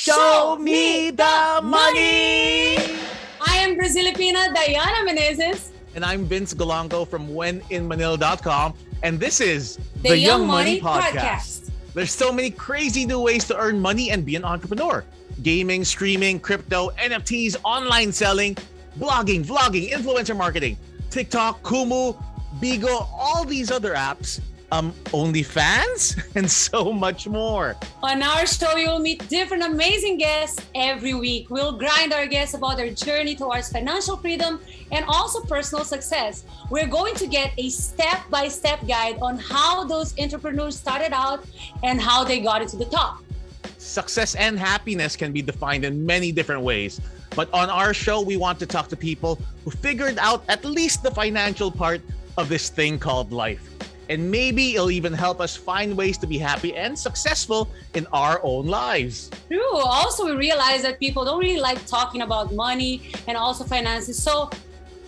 Show me the money! I am Brazilipina Diana Menezes. And I'm Vince Golangco from WhenInManila.com. And this is the, the Young, Young, Money, Money Podcast. Podcast. There's so many crazy new ways to earn money and be an entrepreneur. Gaming, streaming, crypto, NFTs, online selling, blogging, vlogging, influencer marketing, TikTok, Kumu, Bigo, all these other apps um, OnlyFans, and so much more. On our show, you'll meet different amazing guests every week. We'll grind our guests about their journey towards financial freedom and also personal success. We're going to get a step by step guide on how those entrepreneurs started out and how they got it to the top. Success and happiness can be defined in many different ways. But on our show, we want to talk to people who figured out at least the financial part of this thing called life and maybe it'll even help us find ways to be happy and successful in our own lives. True. Also, we realize that people don't really like talking about money and also finances. So,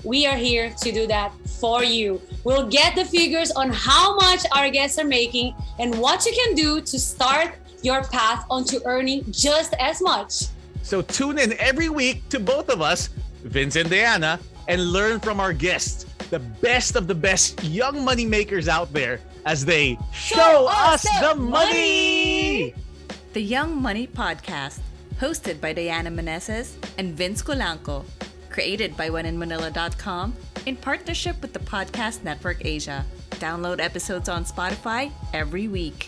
we are here to do that for you. We'll get the figures on how much our guests are making and what you can do to start your path onto earning just as much. So, tune in every week to both of us, Vince and Diana, and learn from our guests the best of the best young money makers out there as they show, show us, us the money. The Young Money Podcast, hosted by Diana Menezes and Vince Golangco, created by WhenInManila.com in partnership with the Podcast Network Asia. Download episodes on Spotify every week.